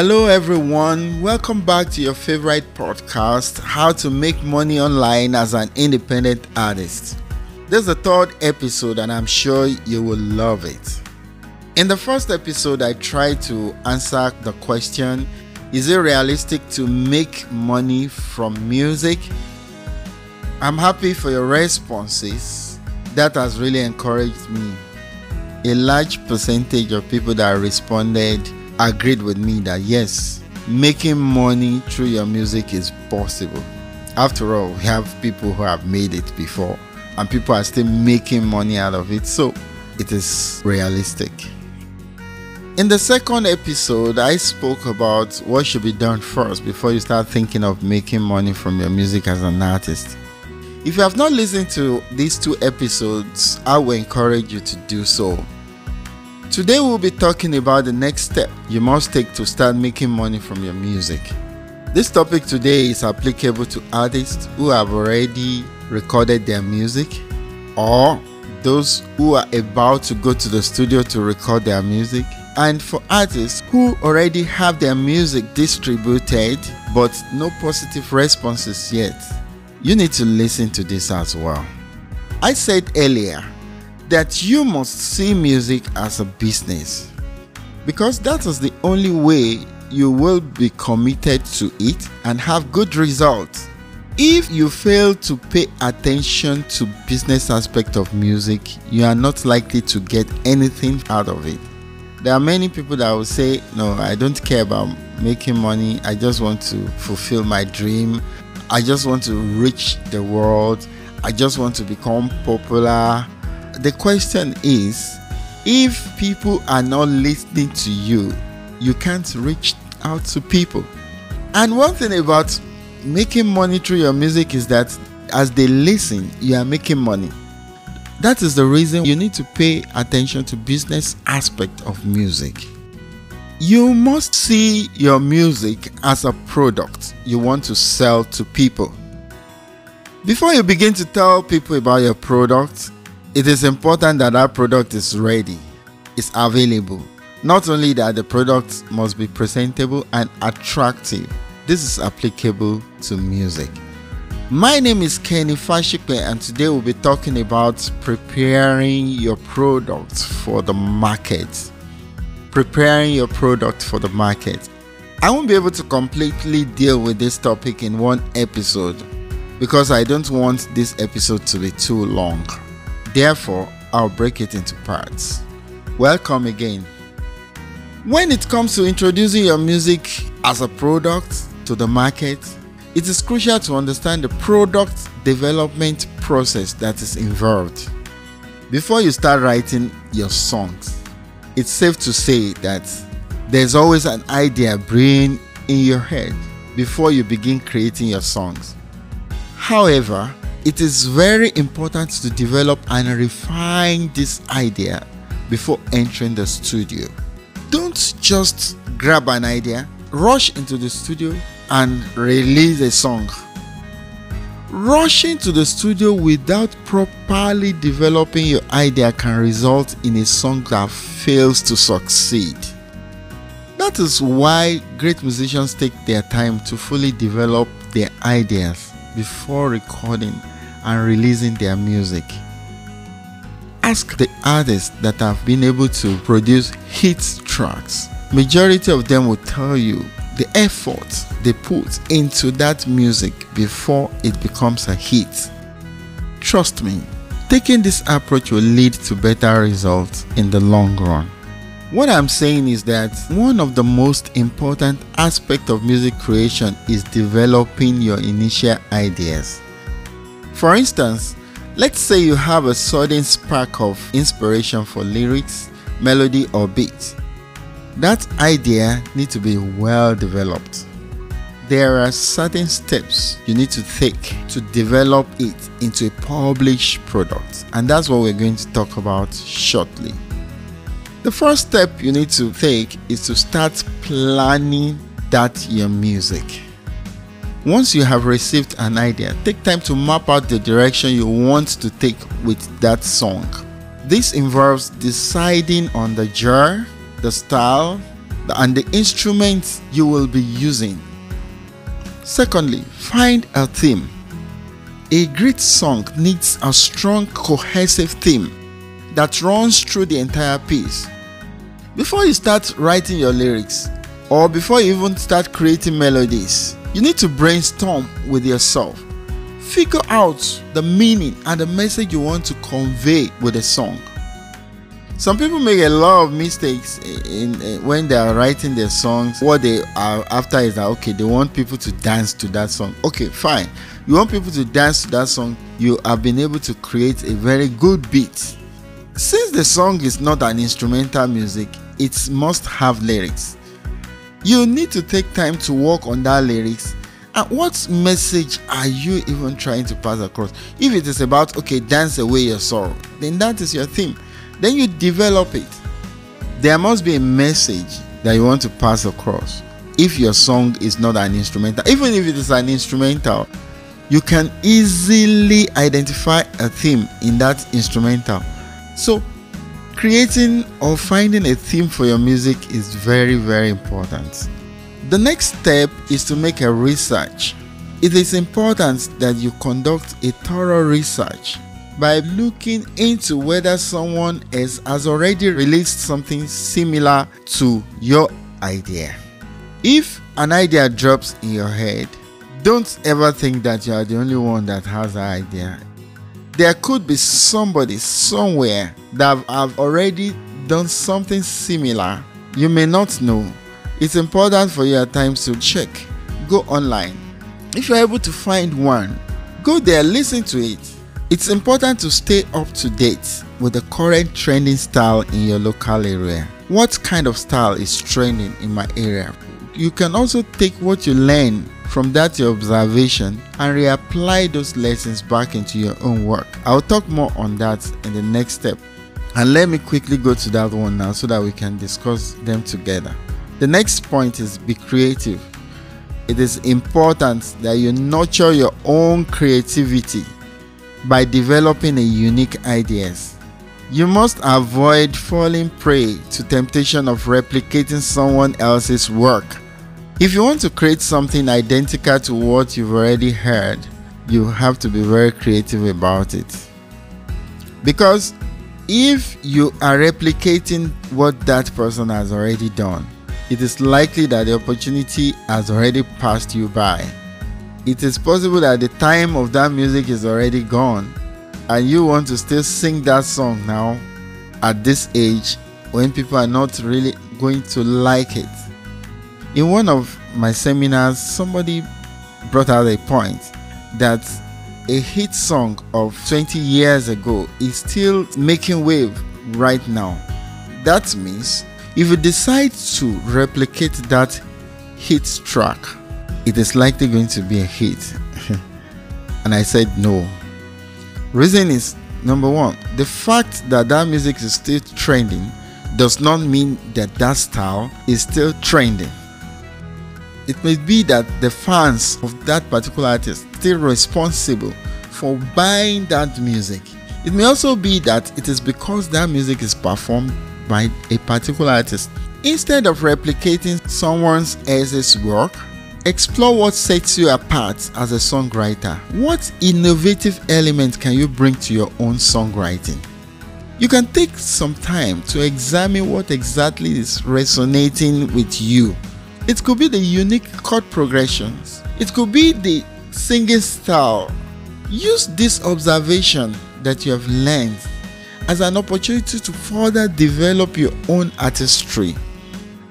Hello, everyone. Welcome back to your favorite podcast, How to Make Money Online as an Independent Artist. This is the third episode, and I'm sure you will love it. In the first episode, I tried to answer the question Is it realistic to make money from music? I'm happy for your responses. That has really encouraged me. A large percentage of people that responded agreed with me that yes, making money through your music is possible. After all, we have people who have made it before and people are still making money out of it, so it is realistic. In the second episode, I spoke about what should be done first before you start thinking of making money from your music as an artist. If you have not listened to these two episodes, I will encourage you to do so. Today, we'll be talking about the next step you must take to start making money from your music. This topic today is applicable to artists who have already recorded their music or those who are about to go to the studio to record their music, and for artists who already have their music distributed but no positive responses yet. You need to listen to this as well. I said earlier that you must see music as a business because that is the only way you will be committed to it and have good results. If you fail to pay attention to business aspect of music, you are not likely to get anything out of it. There are many people that will say, "No, I don't care about making money. I just want to fulfill my dream. I just want to reach the world. I just want to become popular." The question is, if people are not listening to you, you can't reach out to people. And one thing about making money through your music is that as they listen, you are making money. That is the reason you need to pay attention to business aspect of music. You must see your music as a product you want to sell to people. Before you begin to tell people about your product, it is important that that product is ready, is available. Not only that, the product must be presentable and attractive. This is applicable to music. My name is Kenny Fasipe, and today we'll be talking about preparing your product for the market. Preparing your product for the market. I won't be able to completely deal with this topic in one episode because I don't want this episode to be too long. Therefore, I'll break it into parts. Welcome again. When it comes to introducing your music as a product to the market, it is crucial to understand the product development process that is involved. Before you start writing your songs, it's safe to say that there's always an idea brewing in your head before you begin creating your songs. However, it is very important to develop and refine this idea before entering the studio. Don't just grab an idea, rush into the studio, and release a song. Rushing to the studio without properly developing your idea can result in a song that fails to succeed. That is why great musicians take their time to fully develop their ideas before recording and releasing their music. Ask the artists that have been able to produce hit tracks. Majority of them will tell you the effort they put into that music before it becomes a hit. Trust me, taking this approach will lead to better results in the long run. What I'm saying is that one of the most important aspects of music creation is developing your initial ideas. For instance, let's say you have a sudden spark of inspiration for lyrics, melody, or beat. That idea needs to be well developed. There are certain steps you need to take to develop it into a published product, and that's what we're going to talk about shortly. The first step you need to take is to start planning that your music. Once you have received an idea, take time to map out the direction you want to take with that song. This involves deciding on the genre, the style, and the instruments you will be using. Secondly, find a theme. A great song needs a strong, cohesive theme that runs through the entire piece. Before you start writing your lyrics, or before you even start creating melodies, you need to brainstorm with yourself. Figure out the meaning and the message you want to convey with a song. Some people make a lot of mistakes in, in, when they are writing their songs. What they are after is that okay, they want people to dance to that song. Okay, fine. You want people to dance to that song. You have been able to create a very good beat. Since the song is not an instrumental music, it must have lyrics. You need to take time to work on that lyrics and what message are you even trying to pass across if it is about okay dance away your sorrow then that is your theme then you develop it. There must be a message that you want to pass across. If your song is not an instrumental, even if it is an instrumental, you can easily identify a theme in that instrumental. So, creating or finding a theme for your music is very, very important. The next step is to make a research. It is important that you conduct a thorough research by looking into whether someone else has already released something similar to your idea. If an idea drops in your head, don't ever think that you are the only one that has an idea. There could be somebody somewhere that have already done something similar. You may not know. It's important for you at times to check. Go online. If you're able to find one, go there, listen to it it's important to stay up to date with the current trending style in your local area. What kind of style is trending in my area? You can also take what you learn from that your observation and reapply those lessons back into your own work. I'll talk more on that in the next step. And let me quickly go to that one now so that we can discuss them together. The next point is be creative. It is important that you nurture your own creativity by developing a unique ideas. You must avoid falling prey to temptation of replicating someone else's work. If you want to create something identical to what you've already heard, you have to be very creative about it. Because if you are replicating what that person has already done, it is likely that the opportunity has already passed you by it is possible that the time of that music is already gone and you want to still sing that song now at this age when people are not really going to like it. In one of my seminars, somebody brought out a point that a hit song of 20 years ago is still making wave right now. That means if you decide to replicate that hit track, it is likely going to be a hit. and I said no. Reason is number one, the fact that that music is still trending does not mean that that style is still trending. It may be that the fans of that particular artist still responsible for buying that music. It may also be that it is because that music is performed by a particular artist. Instead of replicating someone else's work, Explore what sets you apart as a songwriter. What innovative element can you bring to your own songwriting? You can take some time to examine what exactly is resonating with you. It could be the unique chord progressions, it could be the singing style. Use this observation that you have learned as an opportunity to further develop your own artistry.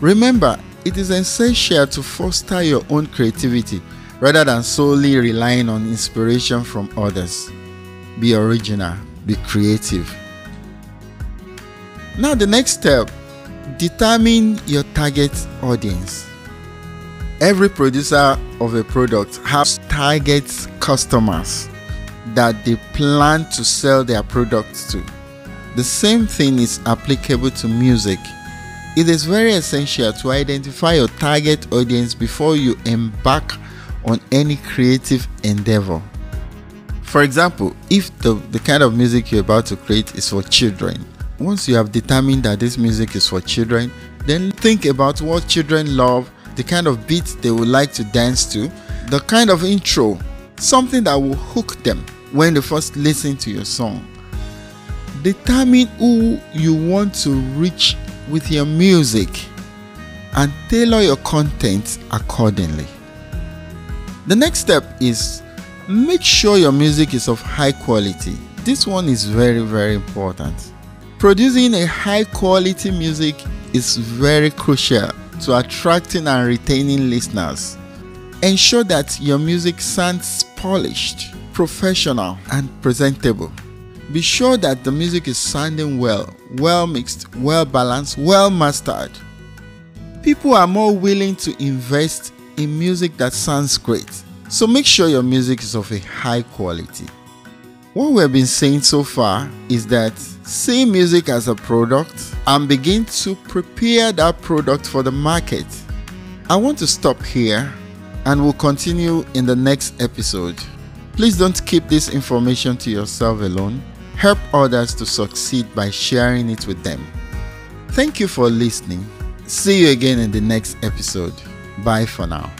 Remember, it is essential to foster your own creativity rather than solely relying on inspiration from others. Be original, be creative. Now, the next step determine your target audience. Every producer of a product has target customers that they plan to sell their products to. The same thing is applicable to music it is very essential to identify your target audience before you embark on any creative endeavor. For example, if the, the kind of music you're about to create is for children, once you have determined that this music is for children, Then think about what children love, the kind of beat they would like to dance to, the kind of intro, something that will hook them when they first listen to your song. Determine who you want to reach with your music and tailor your content accordingly. The next step is make sure your music is of high quality. This one is very, very important. Producing a high quality music is very crucial to attracting and retaining listeners. Ensure that your music sounds polished, professional, and presentable. Be sure that the music is sounding well, well mixed, well balanced, well mastered. People are more willing to invest in music that sounds great, so make sure your music is of a high quality. What we've been saying so far is that see music as a product and begin to prepare that product for the market. I want to stop here and we'll continue in the next episode. Please don't keep this information to yourself alone. Help others to succeed by sharing it with them. Thank you for listening. See you again in the next episode. Bye for now.